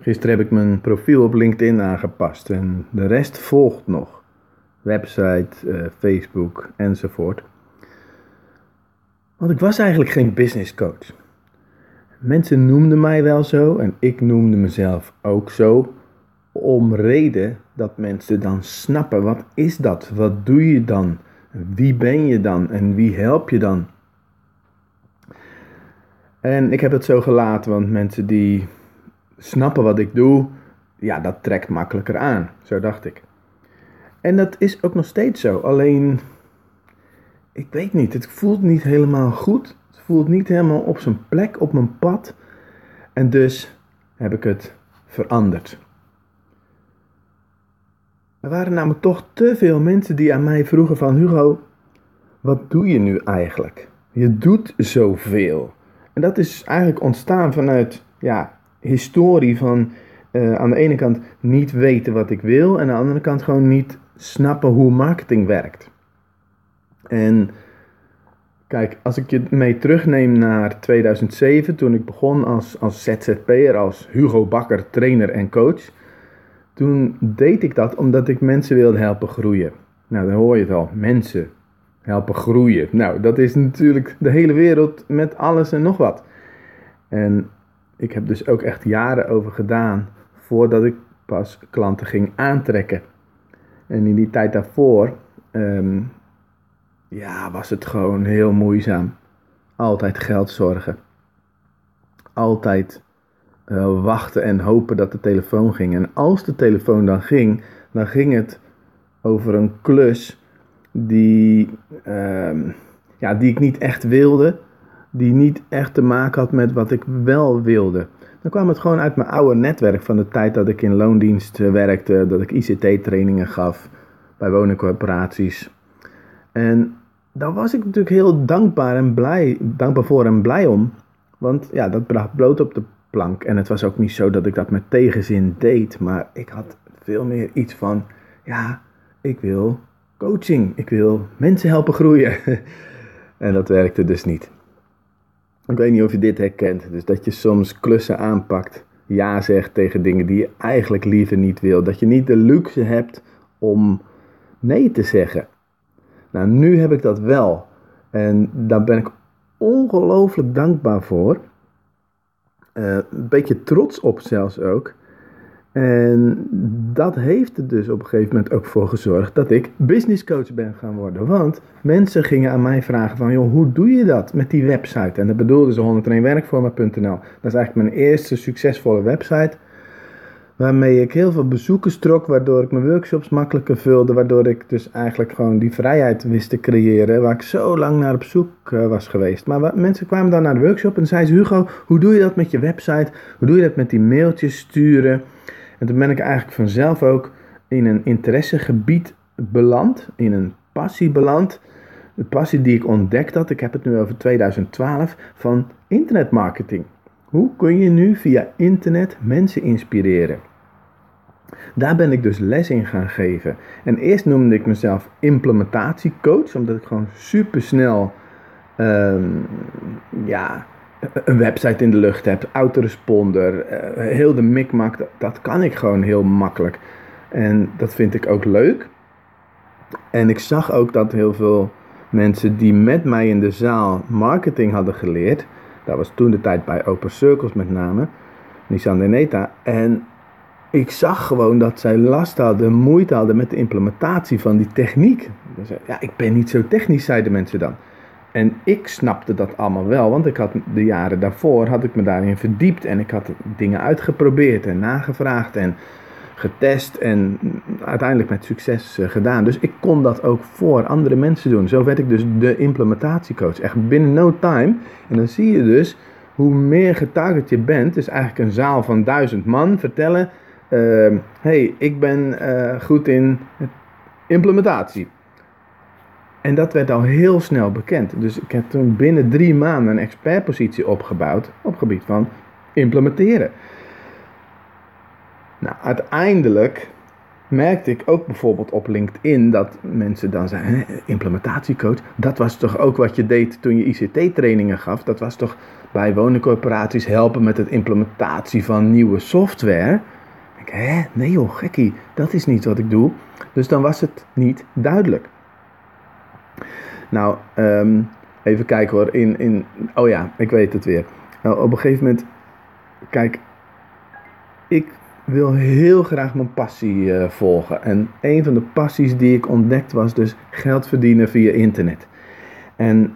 Gisteren heb ik mijn profiel op LinkedIn aangepast en de rest volgt nog. Website, uh, Facebook enzovoort. Want ik was eigenlijk geen business coach. Mensen noemden mij wel zo en ik noemde mezelf ook zo. Om reden dat mensen dan snappen: wat is dat? Wat doe je dan? Wie ben je dan? En wie help je dan? En ik heb het zo gelaten, want mensen die snappen wat ik doe, ja, dat trekt makkelijker aan. Zo dacht ik. En dat is ook nog steeds zo. Alleen, ik weet niet, het voelt niet helemaal goed. Het voelt niet helemaal op zijn plek, op mijn pad. En dus heb ik het veranderd. Er waren namelijk toch te veel mensen die aan mij vroegen van Hugo, wat doe je nu eigenlijk? Je doet zoveel. En dat is eigenlijk ontstaan vanuit ja, historie van uh, aan de ene kant niet weten wat ik wil en aan de andere kant gewoon niet snappen hoe marketing werkt. En kijk, als ik je mee terugneem naar 2007, toen ik begon als, als ZZP'er, als Hugo Bakker, trainer en coach, toen deed ik dat omdat ik mensen wilde helpen groeien. Nou, dan hoor je het al, mensen helpen groeien. Nou, dat is natuurlijk de hele wereld met alles en nog wat. En ik heb dus ook echt jaren over gedaan voordat ik pas klanten ging aantrekken. En in die tijd daarvoor, um, ja, was het gewoon heel moeizaam. Altijd geld zorgen. Altijd uh, wachten en hopen dat de telefoon ging. En als de telefoon dan ging, dan ging het over een klus die, um, ja, die ik niet echt wilde die niet echt te maken had met wat ik wel wilde. Dan kwam het gewoon uit mijn oude netwerk van de tijd dat ik in loondienst werkte, dat ik ICT-trainingen gaf bij woningcorporaties. En daar was ik natuurlijk heel dankbaar en blij, dankbaar voor en blij om. Want ja, dat bracht bloot op de plank. En het was ook niet zo dat ik dat met tegenzin deed, maar ik had veel meer iets van, ja, ik wil coaching, ik wil mensen helpen groeien. en dat werkte dus niet. Ik weet niet of je dit herkent. Dus dat je soms klussen aanpakt, ja zegt tegen dingen die je eigenlijk liever niet wil. Dat je niet de luxe hebt om nee te zeggen. Nou, nu heb ik dat wel. En daar ben ik ongelooflijk dankbaar voor. Uh, een beetje trots op zelfs ook. En dat heeft er dus op een gegeven moment ook voor gezorgd dat ik business coach ben gaan worden. Want mensen gingen aan mij vragen van, joh, hoe doe je dat met die website? En dat bedoelde ze 101werkvormen.nl. Dat is eigenlijk mijn eerste succesvolle website. Waarmee ik heel veel bezoekers trok, waardoor ik mijn workshops makkelijker vulde. Waardoor ik dus eigenlijk gewoon die vrijheid wist te creëren, waar ik zo lang naar op zoek uh, was geweest. Maar mensen kwamen dan naar de workshop en zeiden ze, Hugo, hoe doe je dat met je website? Hoe doe je dat met die mailtjes sturen? En toen ben ik eigenlijk vanzelf ook in een interessegebied beland, in een passie beland. De passie die ik ontdekt had, ik heb het nu over 2012, van internetmarketing. Hoe kun je nu via internet mensen inspireren? Daar ben ik dus les in gaan geven. En eerst noemde ik mezelf implementatiecoach, omdat ik gewoon super snel um, ja, een website in de lucht hebt, autoresponder, uh, heel de mikmak, dat, dat kan ik gewoon heel makkelijk. En dat vind ik ook leuk. En ik zag ook dat heel veel mensen die met mij in de zaal marketing hadden geleerd, dat was toen de tijd bij Open Circles met name, Nissan en Neta, en ik zag gewoon dat zij last hadden, moeite hadden met de implementatie van die techniek. Dus, ja, ik ben niet zo technisch, zeiden mensen dan. En ik snapte dat allemaal wel, want ik had de jaren daarvoor had ik me daarin verdiept en ik had dingen uitgeprobeerd en nagevraagd en getest en uiteindelijk met succes eh, gedaan. Dus ik kon dat ook voor andere mensen doen. Zo werd ik dus de implementatiecoach. Echt binnen no time. En dan zie je dus hoe meer getarget je bent. Dus eigenlijk een zaal van duizend man vertellen. Hé, uh, hey, ik ben uh, goed in implementatie. En dat werd al heel snel bekend. Dus ik heb toen binnen drie maanden een expertpositie opgebouwd op gebied van implementeren. Nou, uiteindelijk merkte ik ook bijvoorbeeld op LinkedIn dat mensen dan zeiden: implementatiecoach, dat was toch ook wat je deed toen je ICT-trainingen gaf? Dat was toch bij woningcorporaties helpen met het implementatie van nieuwe software? Ik, hè? Nee joh, gekkie, dat is niet wat ik doe. Dus dan was het niet duidelijk. Nou, um, even kijken hoor. In, in, oh ja, ik weet het weer. Nou, op een gegeven moment, kijk, ik wil heel graag mijn passie uh, volgen. En een van de passies die ik ontdekt was dus geld verdienen via internet. En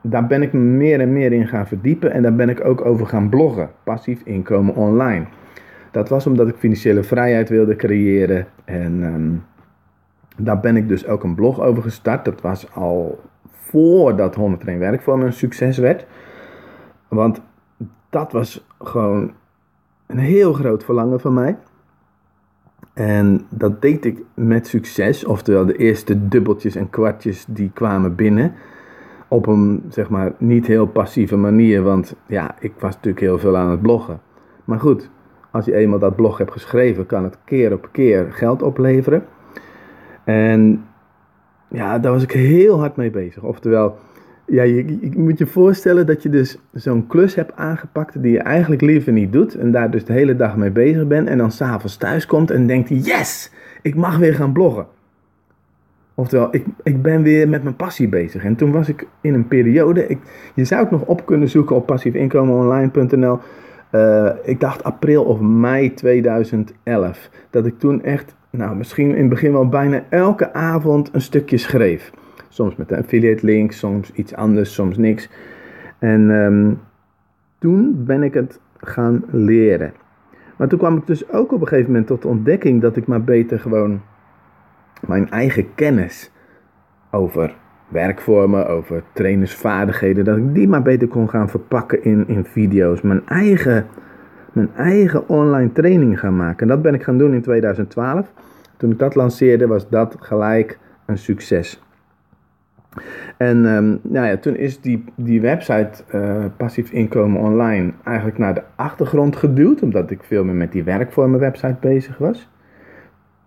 daar ben ik me meer en meer in gaan verdiepen en daar ben ik ook over gaan bloggen. Passief inkomen online. Dat was omdat ik financiële vrijheid wilde creëren en um, daar ben ik dus ook een blog over gestart. Dat was al voordat 101 Werkvorm een succes werd. Want dat was gewoon een heel groot verlangen van mij. En dat deed ik met succes, oftewel de eerste dubbeltjes en kwartjes die kwamen binnen. Op een zeg maar niet heel passieve manier, want ja, ik was natuurlijk heel veel aan het bloggen. Maar goed, als je eenmaal dat blog hebt geschreven, kan het keer op keer geld opleveren. En ja, daar was ik heel hard mee bezig. Oftewel, ja, je, moet je voorstellen dat je dus zo'n klus hebt aangepakt die je eigenlijk liever niet doet. En daar dus de hele dag mee bezig bent. En dan s'avonds thuis komt en denkt, yes, ik mag weer gaan bloggen. Oftewel, ik, ik ben weer met mijn passie bezig. En toen was ik in een periode, ik, je zou het nog op kunnen zoeken op passiefinkomenonline.nl. Uh, ik dacht april of mei 2011. Dat ik toen echt, nou misschien in het begin wel bijna elke avond een stukje schreef. Soms met een affiliate link, soms iets anders, soms niks. En um, toen ben ik het gaan leren. Maar toen kwam ik dus ook op een gegeven moment tot de ontdekking dat ik maar beter gewoon mijn eigen kennis over werkvormen, over trainersvaardigheden, dat ik die maar beter kon gaan verpakken in, in video's. Mijn eigen, mijn eigen online training gaan maken. En dat ben ik gaan doen in 2012. Toen ik dat lanceerde, was dat gelijk een succes. En um, nou ja, toen is die, die website uh, Passief Inkomen Online eigenlijk naar de achtergrond geduwd, omdat ik veel meer met die werkvormen website bezig was.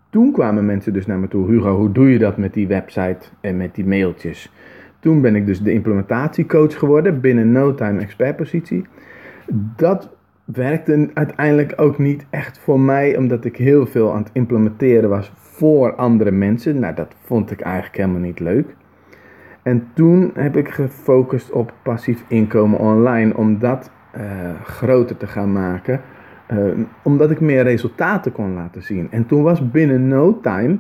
Toen kwamen mensen dus naar me toe, Hugo, hoe doe je dat met die website en met die mailtjes? Toen ben ik dus de implementatiecoach geworden, binnen no time expertpositie. Dat werkte uiteindelijk ook niet echt voor mij, omdat ik heel veel aan het implementeren was voor andere mensen. Nou, dat vond ik eigenlijk helemaal niet leuk. En toen heb ik gefocust op passief inkomen online, om dat uh, groter te gaan maken. Uh, omdat ik meer resultaten kon laten zien. En toen was binnen no time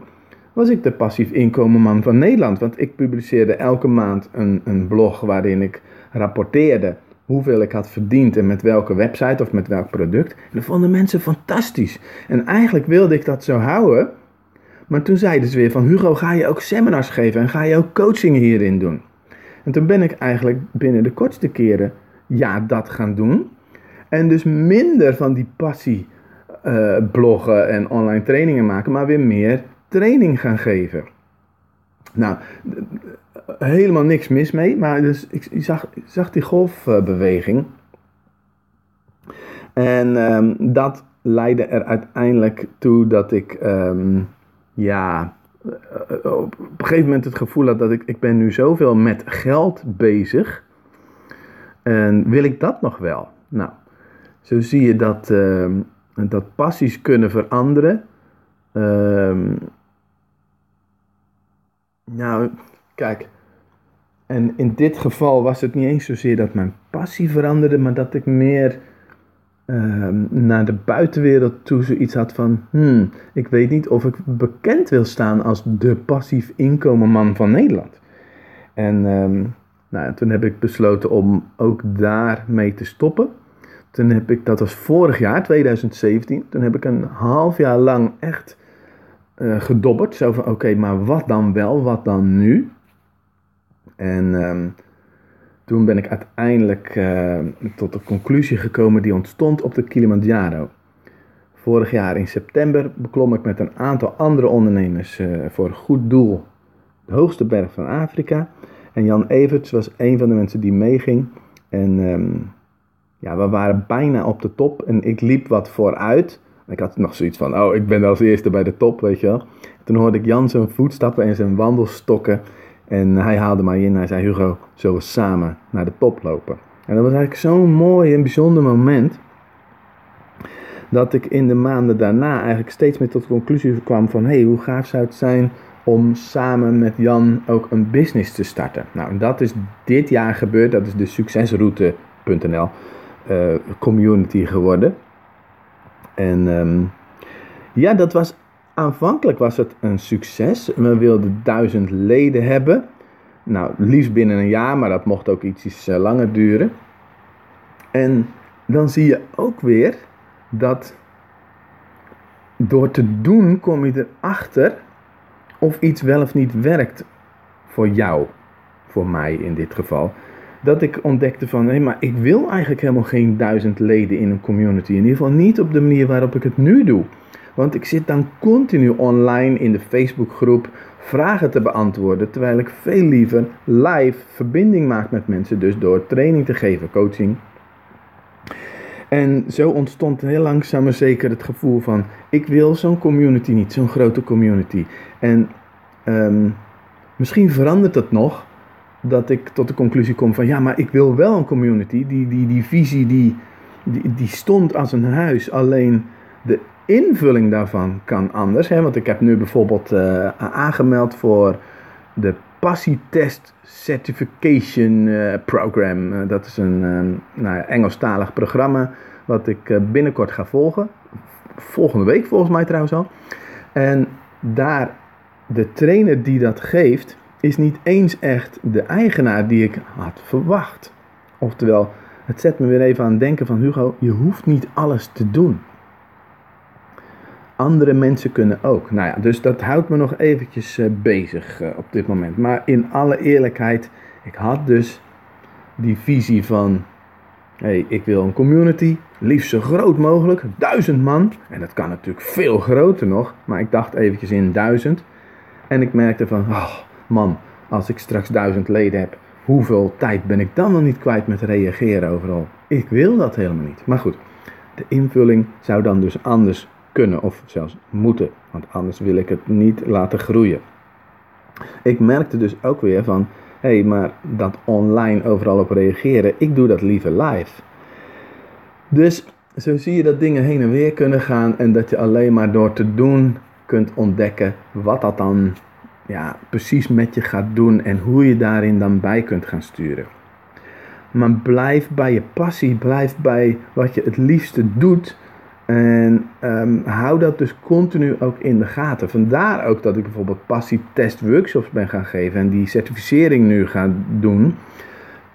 was ik de passief inkomenman van Nederland. Want ik publiceerde elke maand een, een blog waarin ik rapporteerde hoeveel ik had verdiend en met welke website of met welk product. En dat vonden mensen fantastisch. En eigenlijk wilde ik dat zo houden. Maar toen zeiden ze weer van Hugo, ga je ook seminars geven en ga je ook coaching hierin doen? En toen ben ik eigenlijk binnen de kortste keren ja dat gaan doen. En dus minder van die passie uh, bloggen en online trainingen maken, maar weer meer training gaan geven. Nou, helemaal niks mis mee, maar dus ik, zag, die golfbeweging. En um, dat leidde er uiteindelijk toe dat ik, um, ja, eh, op een gegeven moment het gevoel had dat ik, ik ben nu zoveel met geld bezig. En wil ik dat nog wel? Nou, zo zie je dat, uh, dat passies kunnen veranderen. Nou, kijk. En in dit geval was het niet eens zozeer dat mijn passie veranderde, maar dat ik meer uh, naar de buitenwereld toe zoiets had van: hmm, ik weet niet of ik bekend wil staan als de passief inkomenman van Nederland. En um, nou, toen heb ik besloten om ook daarmee te stoppen. Toen heb ik, dat was vorig jaar, 2017, toen heb ik een half jaar lang echt uh, gedobberd. Zo van, oké, maar wat dan wel, wat dan nu? En um, toen ben ik uiteindelijk uh, tot de conclusie gekomen die ontstond op de Kilimanjaro. Vorig jaar in september beklom ik met een aantal andere ondernemers uh, voor een goed doel de hoogste berg van Afrika. En Jan Everts was een van de mensen die meeging. En um, ja, we waren bijna op de top en ik liep wat vooruit Ik had nog zoiets van, oh, ik ben als eerste bij de top, weet je wel. Toen hoorde ik Jan zijn voetstappen en zijn wandelstokken. En hij haalde mij in. Hij zei, Hugo, zullen we samen naar de top lopen? En dat was eigenlijk zo'n mooi en bijzonder moment. Dat ik in de maanden daarna eigenlijk steeds meer tot de conclusie kwam van... Hé, hey, hoe gaaf zou het zijn om samen met Jan ook een business te starten? Nou, dat is dit jaar gebeurd. Dat is de succesroute.nl uh, community geworden. En ehm, ja, dat was aanvankelijk was het een succes. We wilden duizend leden hebben. Nou, liefst binnen een jaar, maar dat mocht ook iets uh, langer duren. En dan zie je ook weer dat door te doen kom je erachter of iets wel of niet werkt voor jou, voor mij in dit geval. Dat ik ontdekte van, hé, maar ik wil eigenlijk helemaal geen duizend leden in een community. In ieder geval niet op de manier waarop ik het nu doe. Want ik zit dan continu online in de Facebookgroep vragen te beantwoorden. Terwijl ik veel liever live verbinding maak met mensen. Dus door training te geven, coaching. En zo ontstond heel langzaam maar zeker het gevoel van: ik wil zo'n community niet, zo'n grote community. En um, misschien verandert het nog dat ik tot de conclusie kom van: ja, maar ik wil wel een community. Die, die, die visie die, die, die stond als een huis. Alleen de invulling daarvan kan anders. Hè? Want ik heb nu bijvoorbeeld uh, aangemeld voor de Passietest Certification uh, Program. Uh, dat is een nou, Engelstalig programma wat ik binnenkort ga volgen. Volgende week volgens mij trouwens al. En daar, de trainer die dat geeft, is niet eens echt de eigenaar die ik had verwacht. Oftewel, het zet me weer even aan het denken van Hugo, je hoeft niet alles te doen andere mensen kunnen ook. Nou ja, dus dat houdt me nog eventjes uh, bezig uh, op dit moment. Maar in alle eerlijkheid, ik had dus die visie van... hey, ik wil een community, liefst zo groot mogelijk, duizend man. En dat kan natuurlijk veel groter nog, maar ik dacht eventjes in duizend. En ik merkte van, oh man, als ik straks duizend leden heb, hoeveel tijd ben ik dan nog niet kwijt met reageren overal? Ik wil dat helemaal niet. Maar goed, de invulling zou dan dus anders kunnen of zelfs moeten, want anders wil ik het niet laten groeien. Ik merkte dus ook weer van, hé, hey, maar dat online overal op reageren, ik doe dat liever live. Dus zo zie je dat dingen heen en weer kunnen gaan en dat je alleen maar door te doen kunt ontdekken wat dat dan ja, precies met je gaat doen en hoe je daarin dan bij kunt gaan sturen. Maar blijf bij je passie, blijf bij wat je het liefste doet en um, hou dat dus continu ook in de gaten. Vandaar ook dat ik bijvoorbeeld passietest workshops ben gaan geven en die certificering nu ga doen.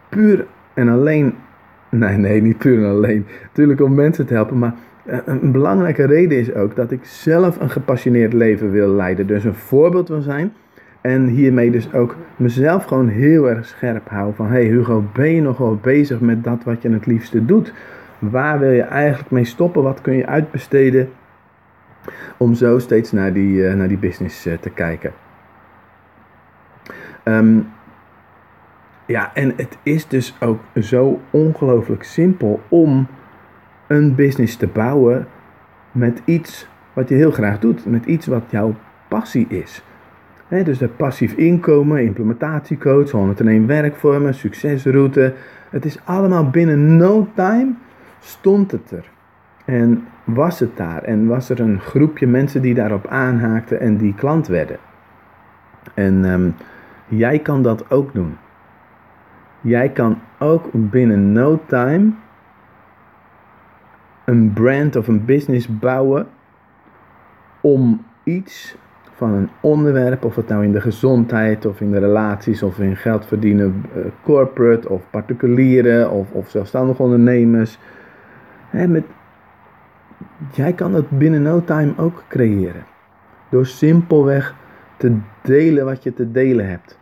Puur en alleen, nee, nee, niet puur en alleen. Natuurlijk om mensen te helpen, maar eh, een belangrijke reden is ook dat ik zelf een gepassioneerd leven wil leiden. Dus een voorbeeld wil zijn. En hiermee dus ook mezelf gewoon heel erg scherp hou van... Hey Hugo, ben je nog wel bezig met dat wat je het liefste doet? Waar wil je eigenlijk mee stoppen? Wat kun je uitbesteden? Om zo steeds naar die, uh, naar die business uh, te kijken. Um, ja, en het is dus ook zo ongelooflijk simpel om een business te bouwen met iets wat je heel graag doet. Met iets wat jouw passie is. Dus dat passief inkomen, implementatiecoach, 101 werkvormen, succesroute. Het is allemaal binnen no time stond het er. En was het daar. En was er een groepje mensen die daarop aanhaakten en die klant werden. En ehm, jij kan dat ook doen. Jij kan ook binnen no time een brand of een business bouwen om iets van een onderwerp, of het nou in de gezondheid of in de relaties of in geld verdienen, uh, corporate of particulieren of, of zelfstandige ondernemers, met, jij kan het binnen no time ook creëren. Door simpelweg te delen wat je te delen hebt.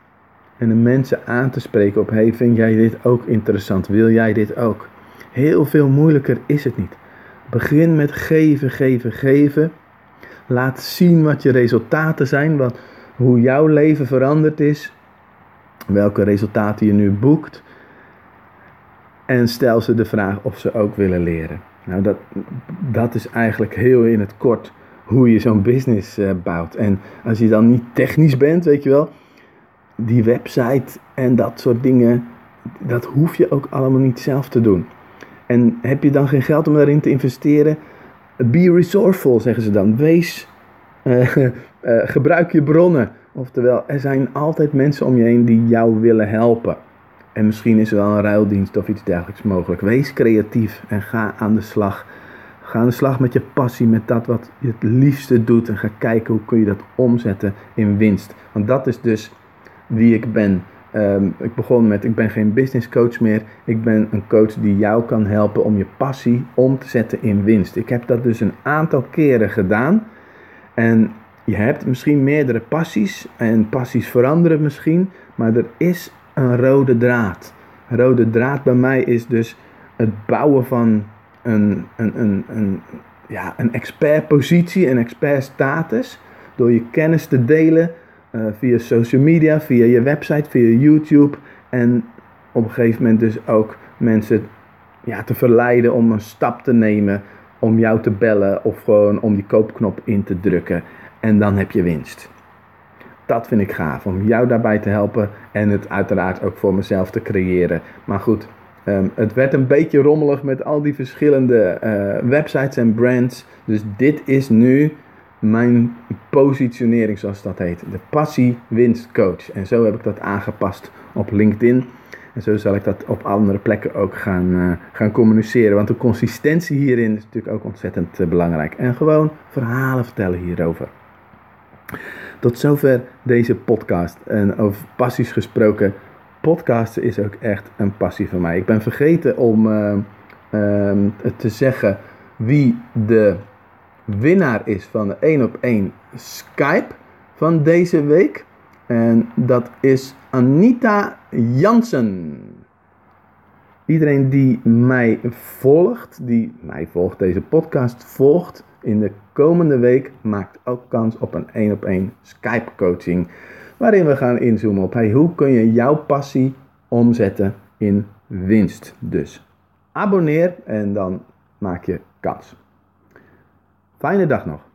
En de mensen aan te spreken op: hey, vind jij dit ook interessant? Wil jij dit ook? Heel veel moeilijker is het niet. Begin met geven, geven, geven. Laat zien wat je resultaten zijn, wat, hoe jouw leven veranderd is, welke resultaten je nu boekt. En stel ze de vraag of ze ook willen leren. Nou, dat, dat is eigenlijk heel in het kort hoe je zo'n business uh, bouwt. En als je dan niet technisch bent, weet je wel, die website en dat soort dingen, dat hoef je ook allemaal niet zelf te doen. En heb je dan geen geld om daarin te investeren? Be resourceful, zeggen ze dan. Wees, uh, uh, gebruik je bronnen. Oftewel, er zijn altijd mensen om je heen die jou willen helpen. En misschien is er wel een ruildienst of iets dergelijks mogelijk. Wees creatief en ga aan de slag. Ga aan de slag met je passie, met dat wat je het liefste doet. En ga kijken hoe kun je dat omzetten in winst. Want dat is dus wie ik ben. Ehm, ik begon met, ik ben geen business coach meer. Ik ben een coach die jou kan helpen om je passie om te zetten in winst. Ik heb dat dus een aantal keren gedaan. En je hebt misschien meerdere passies. En passies veranderen misschien. Maar er is een rode draad. Rode draad bij mij is dus het bouwen van een, een, een, een, ja, een expertpositie, een expertstatus. Door je kennis te delen uh, via social media, via je website, via YouTube. En op een gegeven moment dus ook mensen ja, te verleiden om een stap te nemen. Om jou te bellen of gewoon om die koopknop in te drukken. En dan heb je winst. Dat vind ik gaaf, om jou daarbij te helpen en het uiteraard ook voor mezelf te creëren. Maar goed, ehm, het werd een beetje rommelig met al die verschillende eh, websites en brands. Dus dit is nu mijn positionering, zoals dat heet. De passie winst coach. En zo heb ik dat aangepast op LinkedIn. En zo zal ik dat op andere plekken ook gaan, uh, gaan communiceren. Want de consistentie hierin is natuurlijk ook ontzettend uh, belangrijk. En gewoon verhalen vertellen hierover. Tot zover deze podcast. En over passies gesproken. Podcasten is ook echt een passie van mij. Ik ben vergeten om uh, te zeggen wie de winnaar is van de 1 op 1 Skype van deze week. En dat is Anita Jansen. Iedereen die mij volgt, die mij volgt, deze podcast volgt, in de komende week maakt ook kans op een 1 op 1 Skype coaching. Waarin we gaan inzoomen op hey, hoe kun je jouw passie omzetten in winst. Dus abonneer en dan maak je kans. Fijne dag nog.